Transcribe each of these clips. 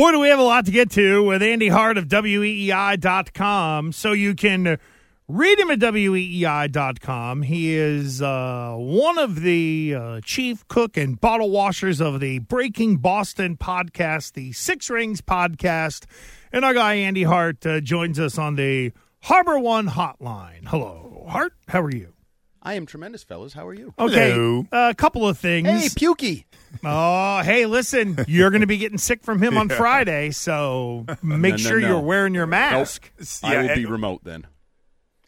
Boy, do we have a lot to get to with Andy Hart of WEEI.com. So you can read him at WEEI.com. He is uh, one of the uh, chief cook and bottle washers of the Breaking Boston podcast, the Six Rings podcast. And our guy, Andy Hart, uh, joins us on the Harbor One hotline. Hello, Hart. How are you? I am tremendous, fellas. How are you? Okay, Hello. a couple of things. Hey, Pukey. Oh, hey, listen, you're going to be getting sick from him on Friday, so make no, sure no. you're wearing your mask. I will Yeah, be remote then.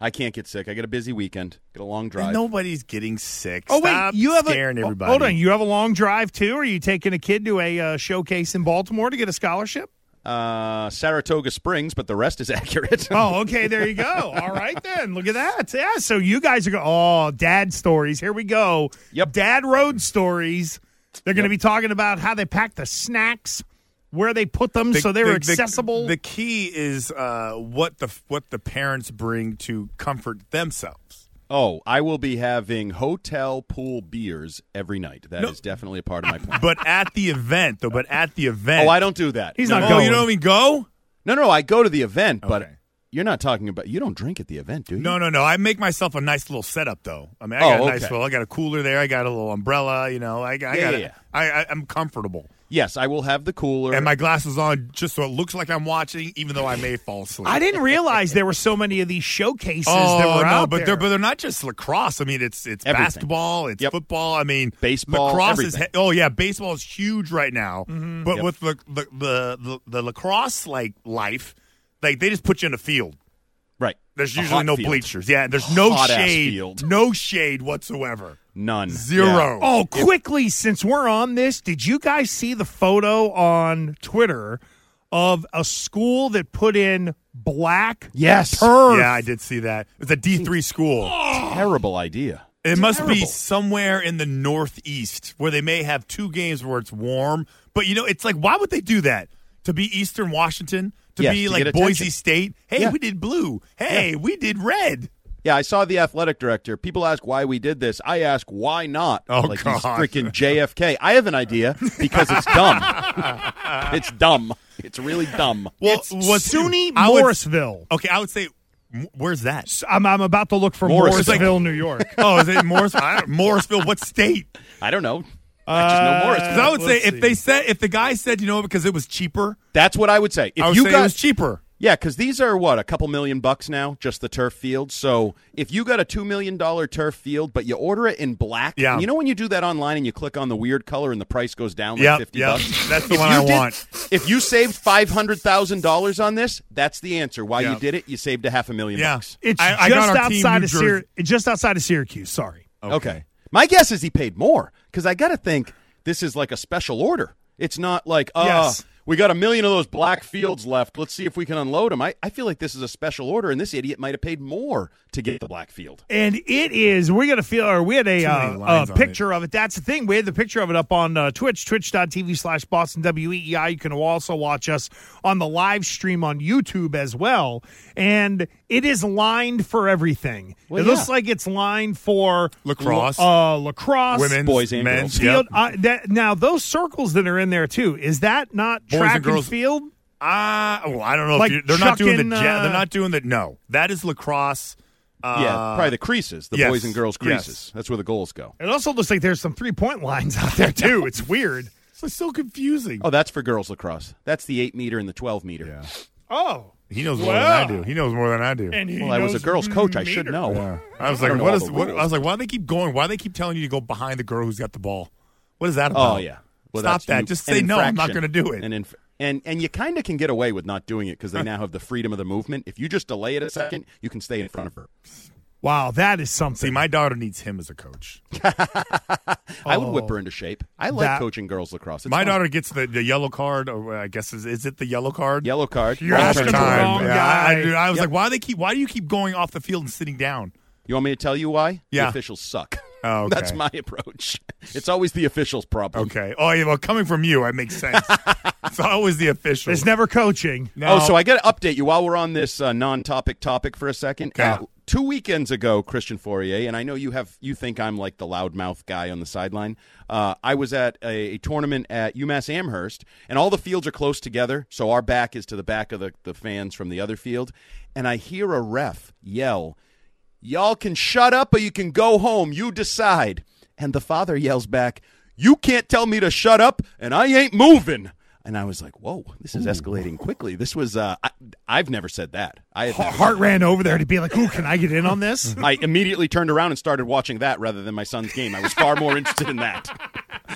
I can't get sick. I got a busy weekend. Got a long drive. Nobody's getting sick. Oh Stop wait, you have scaring a everybody. Hold on, you have a long drive too. Are you taking a kid to a uh, showcase in Baltimore to get a scholarship? Uh, Saratoga Springs, but the rest is accurate. Oh, okay, there you go. All right then, look at that. Yeah, so you guys are going. Oh, dad stories. Here we go. Yep. dad road stories. They're going to be talking about how they pack the snacks, where they put them, The- so they were the- the- accessible. The, key is uh, what the what the parents bring to comfort themselves. oh, I will be having hotel pool beers every night. That is No. definitely a part of my plan. But at the event, though, but at the event, oh, I don't do that. He's no, not Oh, going. you don't even go? No, no, I go to the event, but Okay. You're not talking about. You don't drink at the event, do you? No, no, no. I make myself a nice little setup, though. I mean, I Oh, got a nice okay. little. I got a cooler there. I got a little umbrella. You know, I, got. I yeah, got. Yeah, yeah. I, I, I'm comfortable, Yes, I will have the cooler. and my glasses on just so it looks like I'm watching, even though I may fall asleep. I didn't realize there were so many of these showcases Oh that were no, out but there. they're but they're not just lacrosse. I mean, it's it's Everything. basketball, it's Yep. football. I mean, Baseball, Lacrosse is everything. he- oh yeah, baseball is huge right now. Mm-hmm. But Yep. with the the, the the the lacrosse like life, like they just put you in a field. right. There's usually no field. bleachers. Yeah, there's no Hot-ass shade, field. no shade whatsoever. None. Zero. Yeah. Oh, quickly, since we're on this, did you guys see the photo on Twitter of a school that put in black Yes. turf? Yeah, I did see that. It's a D three school. Terrible idea. It must be somewhere in the Northeast where they may have two games where it's warm. But you know, it's like, why would they do that? To be Eastern Washington? To Yes, be to like Boise attention. State? Hey, Yeah. we did blue. Hey, we did red. Yeah, I saw the athletic director. People ask why we did this. I ask why not. Oh, like he's God. freaking JFK. I have an idea because it's dumb. it's dumb. It's really dumb. Well, It's what's- SUNY I would- Morrisville. Okay, I would say, where's that? I'm, I'm about to look for Morrisville. Morrisville, New York. Oh, is it Morris? Morrisville? What state? I don't know. I just know Morris. Uh, 'Cause I would say let's if they said if the guy said you know because it was cheaper, That's what I would say. If I would you say got it was cheaper. Yeah, because these are what a couple million bucks now, just the turf field. So if you got a two million dollar turf field, but you order it in black, Yeah. you know when you do that online and you click on the weird color and the price goes down like Yep, fifty yep. bucks. That's the If one you I did- want. If you saved five hundred thousand dollars on this, that's the answer. Why Yeah. you did it? You saved a half a million Yeah. bucks. It's I- I got just our team, outside New of Syr- Jersey. it's just outside of Syracuse. Sorry. Okay. My guess is he paid more because I got to think this is like a special order. It's not like, uh, Yes. We got a million of those black fields left. Let's see if we can unload them. I, I feel like this is a special order, and this idiot might have paid more to get the black field. And it is, we're going to feel, or we had a, uh, a on picture of it. That's the thing. We had the picture of it up on uh, Twitch, twitch.tv slash Boston WEEI. You can also watch us on the live stream on YouTube as well. And it is lined for everything. Well, it looks like it's lined for Lacrosse. uh, lacrosse, Women's, boys and men's, girls. field. Yep. Uh, that, now, those circles that are in there too, is that not Boys track and girls- field? Ah, well, I don't know. Like if they're not doing the. chucking, ja- uh, they're not doing the. No, that is lacrosse. Uh, yeah, probably the creases, the yes, boys and girls yes. creases. That's where the goals go. It also looks like there's some three point lines out there too. It's weird. It's so confusing. Oh, that's for girls lacrosse. That's the eight meter and the twelve meter. Yeah. Oh. He knows more Wow. than I do. He knows more than I do. And Well, I was a girls coach. I should know. Yeah. I was like, don't know what all is? the What, rules. I was like, why do they keep going? Why do they keep telling you to go behind the girl who's got the ball? What is that about? Oh yeah. Well, Stop that. you- Just say no. I'm not going to do it. And inf- and and you kind of can get away with not doing it because they now have the freedom of the movement. If you just delay it a second, you can stay in front of her. Wow, that is something. See, my daughter needs him as a coach. I would whip her oh. into shape. I like That- coaching girls lacrosse. It's my fun. daughter gets the, the yellow card, or I guess is, is it the yellow card? yellow card. You're asking the around. wrong Yeah, I, guy. I, I was Yep. like, why do they keep? Why do you keep going off the field and sitting down? You want me to tell you why? Yeah. The officials suck. Oh, okay. That's my approach. It's always the officials' problem. Okay. Oh, yeah. Well, coming from you, it makes sense. it's always the official. It's never coaching. No. Oh, so I got to update you while we're on this uh, non-topic topic for a second. Okay. Uh, two weekends ago, Christian Fauria, and I know you have you think I'm like the loudmouth guy on the sideline. Uh, I was at a, a, tournament at UMass Amherst, and all the fields are close together, so our back is to the back of the, the fans from the other field, and I hear a ref yell, "Y'all can shut up, or you can go home. You decide." And the father yells back, "You can't tell me to shut up, and I ain't moving." and I was like, "Whoa, this is escalating quickly." This was uh, I, have never said that. I had heart ran over there to be like, "Ooh, can I get in on this?" I immediately turned around and started watching that rather than my son's game. I was far more interested in that.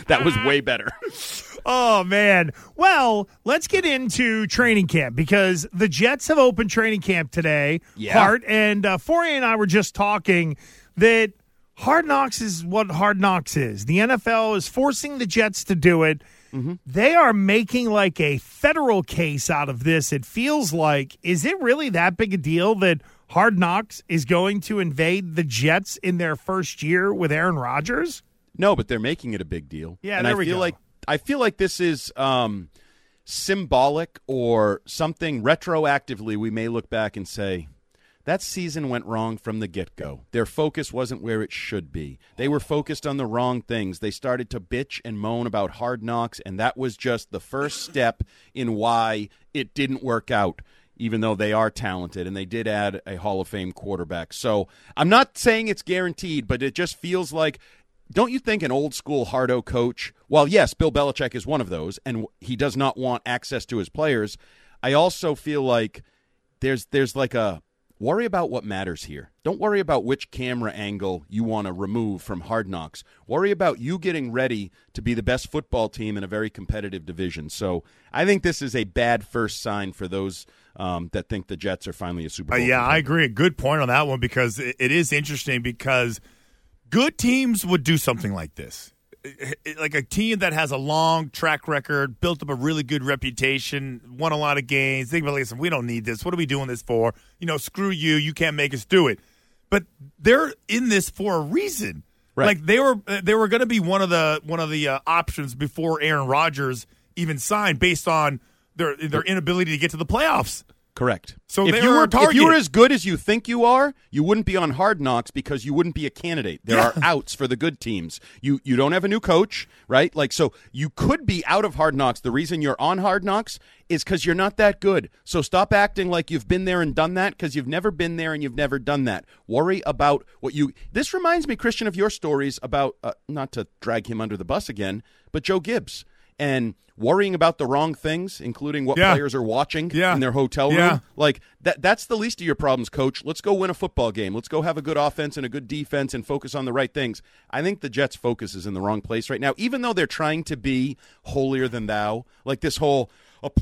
That was way better. Oh man. Well, let's get into training camp because the Jets have opened training camp today. Yeah. Hart and uh, Fauria and I were just talking that Hard Knocks is what Hard Knocks is. The NFL is forcing the Jets to do it Mm-hmm. They are making like a federal case out of this. It feels like, is it really that big a deal that Hard Knocks is going to invade the Jets in their first year with Aaron Rodgers? No, but they're making it a big deal. Yeah, and I feel go. like I feel like this is um, symbolic or something retroactively. We may look back and say, that season went wrong from the get go. Their focus wasn't where it should be. They were focused on the wrong things. They started to bitch and moan about hard knocks, and that was just the first step in why it didn't work out, even though they are talented and they did add a Hall of Fame quarterback. So I'm not saying it's guaranteed, but it just feels like. Don't you think an old school hardo coach, while yes, Bill Belichick is one of those, and he does not want access to his players, I also feel like there's there's like a Worry about what matters here. Don't worry about which camera angle you want to remove from Hard Knocks. Worry about you getting ready to be the best football team in a very competitive division. So I think this is a bad first sign for those um, that think the Jets are finally a Super uh, Bowl. Uh, yeah, contender. I agree. A good point on that one because it, it is interesting because good teams would do something like this like a team that has a long track record, built up a really good reputation, won a lot of games. Think about listen, we don't need this. What are we doing this for? You know, screw you. You can't make us do it. But they're in this for a reason. Right. Like they were, they were going to be one of the one of the uh, options before Aaron Rodgers even signed, based on their their inability to get to the playoffs. Correct. So if you were if you were as good as you think you are, you wouldn't be on Hard Knocks because you wouldn't be a candidate. There yeah. are outs for the good teams. You you don't have a new coach, right? Like so you could be out of Hard Knocks. The reason you're on Hard Knocks is cuz you're not that good. So stop acting like you've been there and done that cuz you've never been there and you've never done that. Worry about what you This reminds me Christian of your stories about uh, not to drag him under the bus again, but Joe Gibbs and worrying about the wrong things, including what yeah. players are watching yeah. in their hotel room. Yeah. Like that that's the least of your problems, coach. Let's go win a football game. Let's go have a good offense and a good defense and focus on the right things. I think the Jets focus is in the wrong place right now, even though they're trying to be holier than thou. Like this whole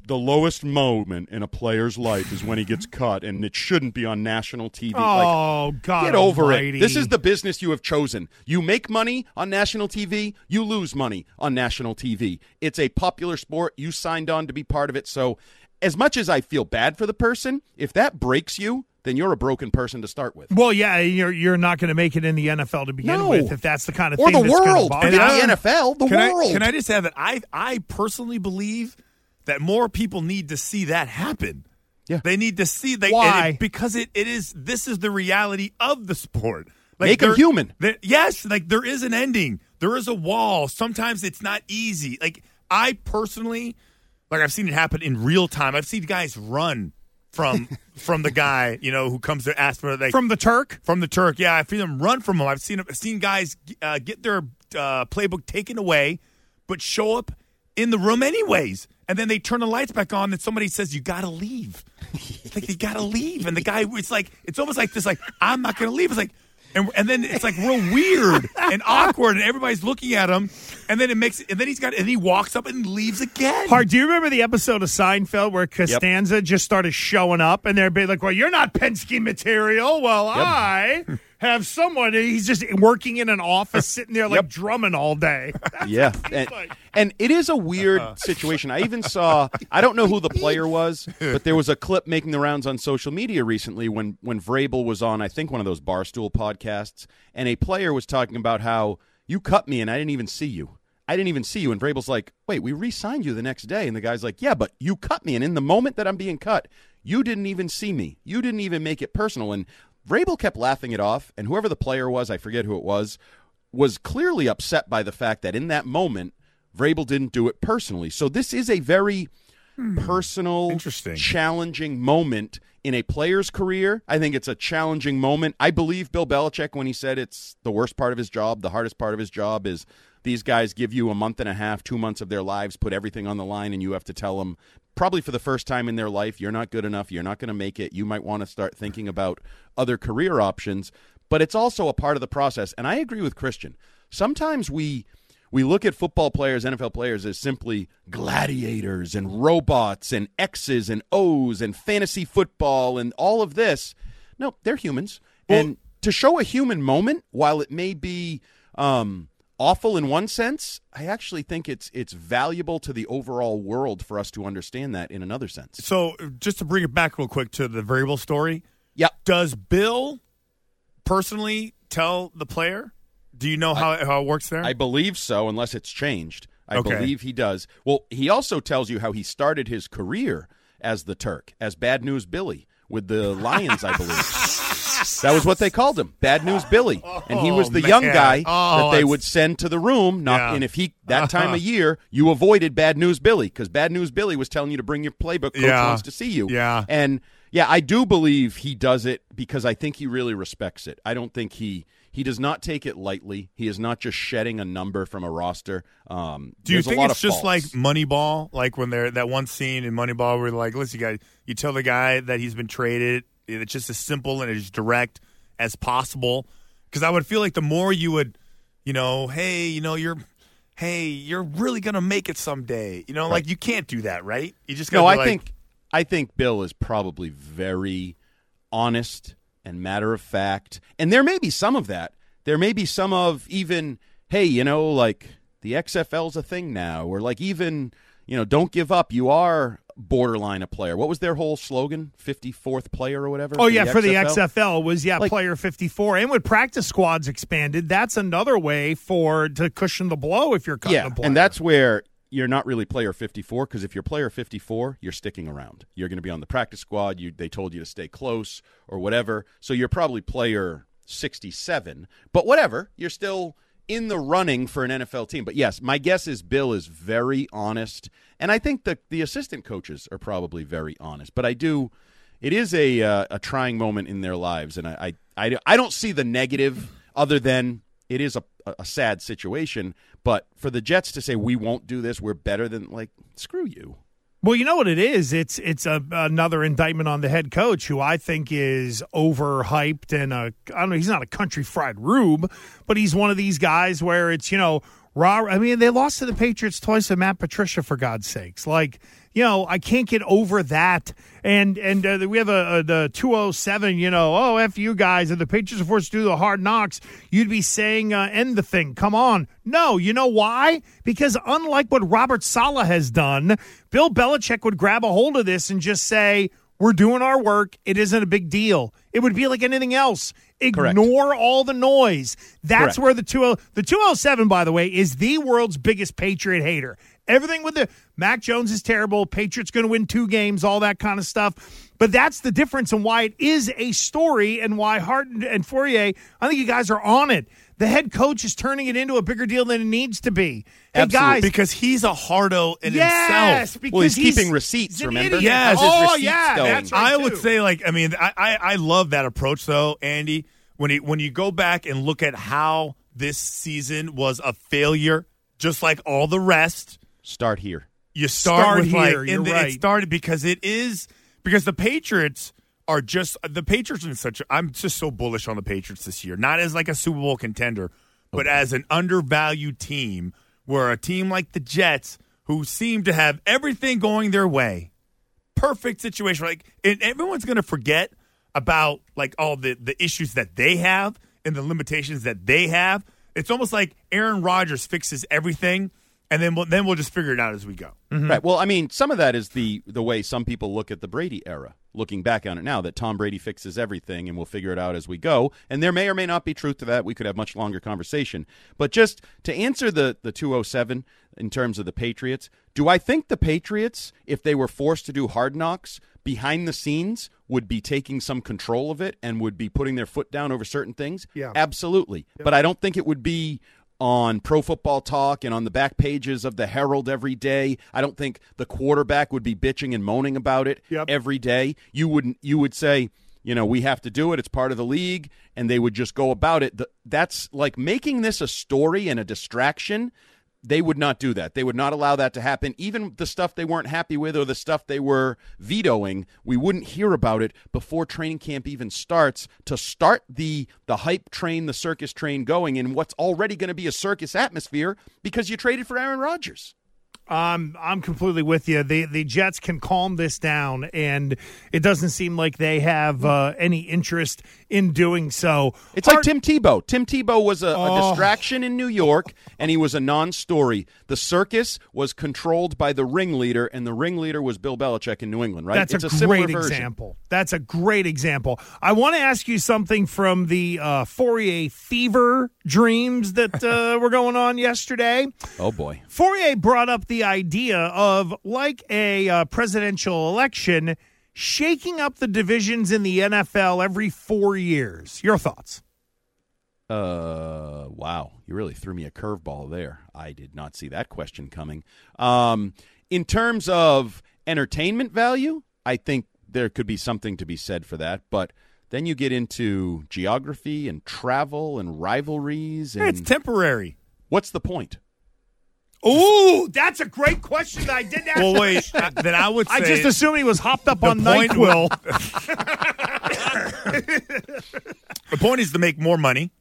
the lowest moment in a player's life is when he gets cut, and it shouldn't be on national TV. Oh like, God! Get over almighty. it. This is the business you have chosen. You make money on national TV. You lose money on national TV. It's a popular sport. You signed on to be part of it. So, as much as I feel bad for the person, if that breaks you, then you're a broken person to start with. Well, yeah, you're you're not going to make it in the NFL to begin no. with if that's the kind of thing. or the that's world. Forget the NFL. The can world. I, can I just add that I I personally believe that more people need to see that happen. Yeah. They need to see they Why? It, because it, it is this is the reality of the sport. Like Make 'em there- human. there- yes, like there is an ending. There is a wall. Sometimes it's not easy. Like I personally like I've seen it happen in real time. I've seen guys run from from the guy, you know, who comes to ask for like from the Turk. from the Turk. Yeah, I've seen them run from him. I've seen I've seen guys uh, get their uh, playbook taken away, but show up in the room anyways. And then they turn the lights back on, and somebody says, "You got to leave." It's like you got to leave, and the guy, it's like it's almost like this, like I'm not going to leave. It's like. And, and then it's like real weird and awkward, and everybody's looking at him. And then it makes, and then he's got, and he walks up and leaves again. Hard. Do you remember the episode of Seinfeld where Costanza just started showing up and they're be like, "Well, you're not Penske material." Well, I have someone. He's just working in an office, sitting there like Yep. drumming all day. That's yeah, and, like. and it is a weird uh-huh. situation. I even saw I don't know who the player was, but there was a clip making the rounds on social media recently when when Vrabel was on I think one of those barstool podcasts, and a player was talking about how you cut me and I didn't even see you. I didn't even see you. And Vrabel's like, wait, we re-signed you the next day, and the guy's like, yeah, but you cut me, and in the moment that I'm being cut, you didn't even see me. You didn't even make it personal, and Vrabel kept laughing it off, and whoever the player was, I forget who it was, was clearly upset by the fact that in that moment, Vrabel didn't do it personally. So this is a very hmm. personal, Interesting. challenging moment in a player's career. I think it's a challenging moment. I believe Bill Belichick when he said it's the worst part of his job, the hardest part of his job is these guys give you a month and a half, two months of their lives, put everything on the line, and you have to tell them, probably for the first time in their life, you're not good enough, you're not going to make it. You might want to start thinking about other career options. But it's also a part of the process. And I agree with Christian. Sometimes we we look at football players, NFL players, as simply gladiators and robots and X's and O's and fantasy football and all of this. No, they're humans. and to show a human moment, while it may be um, awful in one sense, I actually think it's it's valuable to the overall world for us to understand that in another sense. So, just to bring it back real quick to the Vrabel story, Yeah. does Bill personally tell the player? Do you know how, how it works there? I believe so, unless it's changed. I Okay. believe he does. Well, he also tells you how he started his career as the Turk, as Bad News Billy with the Lions, I believe. That was what they called him, Bad News Billy, and he was Oh, the young man. guy Oh, that they would send to the room. Not, Yeah. and if he that time of year you avoided Bad News Billy because Bad News Billy was telling you to bring your playbook. Coach Yeah. wants to see you. Yeah. and yeah, I do believe he does it because I think he really respects it. I don't think he he does not take it lightly. He is not just shedding a number from a roster. Um, Do you think it's just like. Moneyball? Like when they're that one scene in Moneyball where like, listen, you guys, you tell the guy that he's been traded. It's just as simple and as direct as possible. Because I would feel like the more you would, you know, hey, you know, you're, hey, you're really gonna make it someday. You know, like you can't do that, right? You just gotta No, I like, think I think Bill is probably very honest and matter of fact, and there may be some of that. There may be some of even, hey, you know, like the XFL's a thing now, or like even, you know, don't give up. You are borderline a player. What was their whole slogan? Fifty fourth player or whatever. Oh yeah, for the XFL was yeah Like- player 54, and with practice squads expanded, that's another way for to cushion the blow if you're cutting yeah, and that's where you're not really player 54 because if you're player 54, you're sticking around. You're going to be on the practice squad. You they told you to stay close or whatever. So you're probably player 67, but whatever. You're still in the running for an NFL team. But yes, my guess is Bill is very honest, and I think that the assistant coaches are probably very honest. But I do. It is a uh, a trying moment in their lives, and I, I I I don't see the negative other than it is a, a sad situation. But for the Jets to say we won't do this, we're better than like screw you. Well, you know what it is? It's it's a, another indictment on the head coach, who I think is overhyped and a I don't know. He's not a country fried rube, but he's one of these guys where it's you know raw. I mean, they lost to the Patriots twice with Matt Patricia for God's sakes. Like you know, I can't get over that. And and uh, we have a, a the two oh seven. You know, oh f you guys, and the Patriots are forced to do the hard knocks. You'd be saying uh, end the thing. Come on, no. You know why? Because unlike what Robert Saleh has done, Bill Belichick would grab a hold of this and just say. We're doing our work. It isn't a big deal. It would be like anything else. Correct. Ignore all the noise. That's Correct. where the 20 the 207 by the way is the world's biggest Patriot hater. Everything with the Mac Jones is terrible, Patriots going to win two games, all that kind of stuff. But that's the difference and why it is a story and why Hart and Fauria, I think you guys are on it. The head coach is turning it into a bigger deal than it needs to be. Hey Absolutely. guys, because he's a hardo in yes, himself. because Well, he's keeping receipts, he's remember? idiot. Yes. Oh receipts yeah, going? that's right I would say, like, I mean, I, I, I love that approach, though, Andy. When he, when you go back and look at how this season was a failure, just like all the rest, Start here. you start, Start with like, here, and you're the- right. it started because it is because the Patriots are just the Patriots are in such. A, I'm just so bullish on the Patriots this year, not as like a Super Bowl contender, but as an undervalued team, where a team like the Jets, who seem to have everything going their way, perfect situation. Like and everyone's going to forget about like all the the issues that they have and the limitations that they have. It's almost like Aaron Rodgers fixes everything, and then we'll, then we'll just figure it out as we go. Mm-hmm. Right. Well, I mean, some of that is the the way some people look at the Brady era. Looking back on it now, that Tom Brady fixes everything and we'll figure it out as we go. And there may or may not be truth to that. We could have much longer conversation. But just to answer the, the 207 in terms of the Patriots, do I think the Patriots, if they were forced to do hard knocks, behind the scenes would be taking some control of it and would be putting their foot down over certain things? Yeah. Absolutely. But I don't think it would be on Pro Football Talk and on the back pages of the Herald every day. I don't think the quarterback would be bitching and moaning about it Yep. every day. You wouldn't. you would say, you know, we have to do it. It's part of the league, and they would just go about it. That's like making this a story and a distraction. They would not do that. They would not allow that to happen. Even the stuff they weren't happy with or the stuff they were vetoing, we wouldn't hear about it before training camp even starts to start the the hype train, the circus train going in what's already going to be a circus atmosphere because you traded for Aaron Rodgers. Um, I'm completely with you. The the Jets can calm this down, and it doesn't seem like they have uh, any interest in doing so. It's like Tim Tebow. Tim Tebow was a, a Oh. distraction in New York, and he was a non-story. The circus was controlled by the ringleader, and the ringleader was Bill Belichick in New England. Right? That's it's a, similar great version. example. That's a great example. I want to ask you something from the uh, Fauria fever dreams that uh, were going on yesterday. Oh boy. Fauria brought up the idea of, like a uh, presidential election, shaking up the divisions in the NFL every four years. Your thoughts? Uh, wow, you really threw me a curveball there. I did not see that question coming. Um, in terms of entertainment value, I think there could be something to be said for that, but then you get into geography and travel and rivalries, and It's temporary. what's the point? Ooh, that's a great question that I didn't ask. Well, wait. uh, then I would say I just assumed he was hopped up on point NyQuil. the point is to make more money,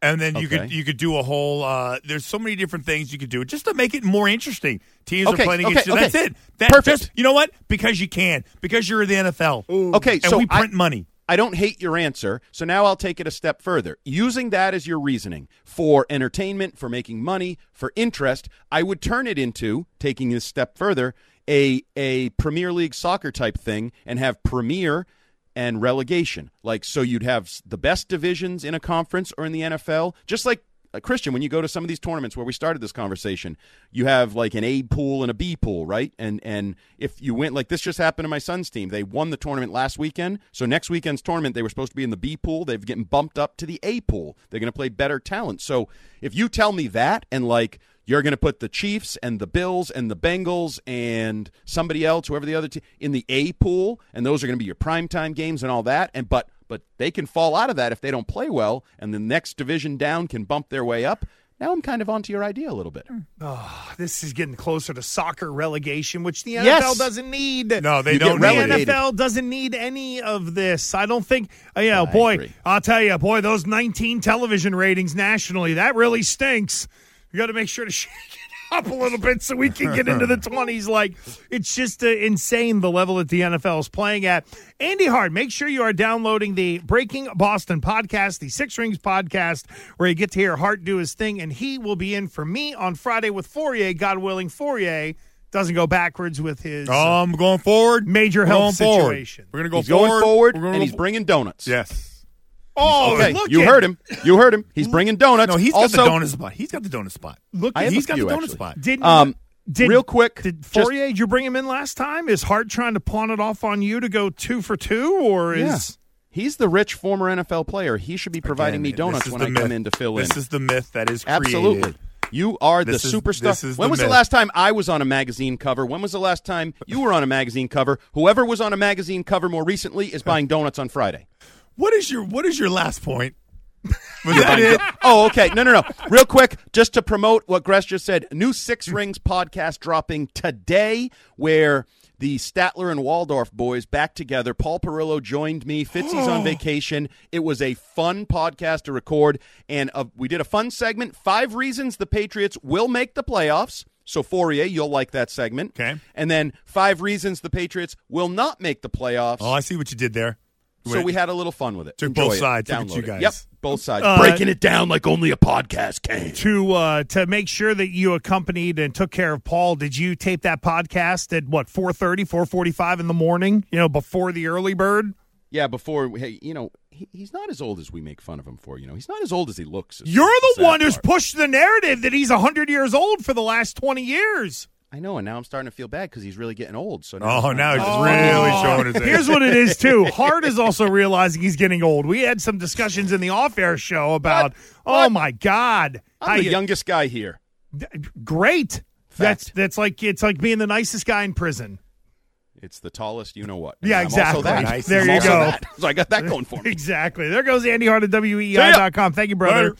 and then you Okay. could you could do a whole. Uh, there's so many different things you could do just to make it more interesting. Teams Okay, are playing okay, against you. okay. That's it. That, Perfect. Just, you know what? Because you can. Because you're in the NFL. Okay, and so we I- print money. I don't hate your answer, so now I'll take it a step further. Using that as your reasoning for entertainment, for making money, for interest, I would turn it into taking this step further a a Premier League soccer type thing and have Premier and relegation. Like so you'd have the best divisions in a conference or in the NFL, just like uh, Christian, when you go to some of these tournaments where we started this conversation, you have like an A pool and a B pool, right? And and if you went like this just happened to my son's team, they won the tournament last weekend. So next weekend's tournament, they were supposed to be in the B pool. They've getting bumped up to the A pool. They're going to play better talent. So if you tell me that and like you're going to put the Chiefs and the Bills and the Bengals and somebody else, whoever the other team, in the A pool, and those are going to be your primetime games and all that. And but but they can fall out of that if they don't play well, and the next division down can bump their way up. Now I'm kind of onto your idea a little bit. Oh, This is getting closer to soccer relegation, which the NFL Yes. doesn't need. No, they You don't. the need it. relegated. NFL doesn't need any of this. I don't think. Uh, you know, I boy, agree. I'll tell you, boy, those 19 television ratings nationally, that really stinks. You got to make sure to shake it up a little bit so we can get into the 20s. Like, it's just uh, insane the level that the NFL is playing at. Andy Hart, make sure you are downloading the Breaking Boston podcast, the Six Rings podcast, where you get to hear Hart do his thing, and he will be in for me on Friday with Fauria, God willing. Fauria doesn't go backwards with his. I'm going forward. Major We're health going forward. situation. We're going to go He's forward. going forward, We're gonna and go he's for- bringing donuts. Yes. Oh, Okay, look you at- heard him. You heard him. He's bringing donuts. No, he's also, got the donut spot. He's got the donut spot. Look, I have He's a got few, the donut actually. spot. did Um, did, real quick, Did just- Fauria? Did you bring him in last time? Is Hart trying to pawn it off on you to go two for two, or Yeah. is He's the rich former NFL player. He should be providing Again, me donuts when I myth. come in to fill This in. This is the myth that is created. Absolutely. You are This the is- superstar. when the was the last time I was on a magazine cover? When was the last time you were on a magazine cover? Whoever was on a magazine cover more recently is buying donuts on Friday. What is your What is your last point? Was that it? Oh, okay. No, no, no. Real quick, just to promote what Gresh just said, new Six Rings podcast dropping today, where the Statler and Waldorf boys back together. Paul Perillo joined me. Fitzy's on vacation. It was a fun podcast to record, and uh, we did a fun segment. Five reasons the Patriots will make the playoffs. So Fauria, you'll like that segment. Okay. And then five reasons the Patriots will not make the playoffs. Oh, I see what you did there. So we had a little fun with it. Took Enjoy both it. sides. Look at Download you it. guys. Yep, both sides. Uh, Breaking it down like only a podcast can. to uh, to make sure that you accompanied and took care of Paul, did you tape that podcast at what 4:30, 4:45 in the morning? You know, before the early bird. Yeah, before hey, you know, he, he's not as old as we make fun of him for. You know, he's not as old as he looks. You're the one who's pushed the narrative that he's 100 years old for the last 20 years. I know, and now I'm starting to feel bad because he's really getting old. So now Oh, I'm- now he's Oh. really showing his age. Here's what it is too. Hart is also realizing he's getting old. We had some discussions in the off-air show about, What? oh my God, I'm how the you- youngest guy here. great. That's Fact. that's like it's like being the nicest guy in prison. It's the tallest, you know what? Yeah, I'm exactly. Also that. Nice. There I'm you also go. that. So I got that going for me. Exactly. There goes Andy Hart at WEEI.com. Thank you, brother. Later.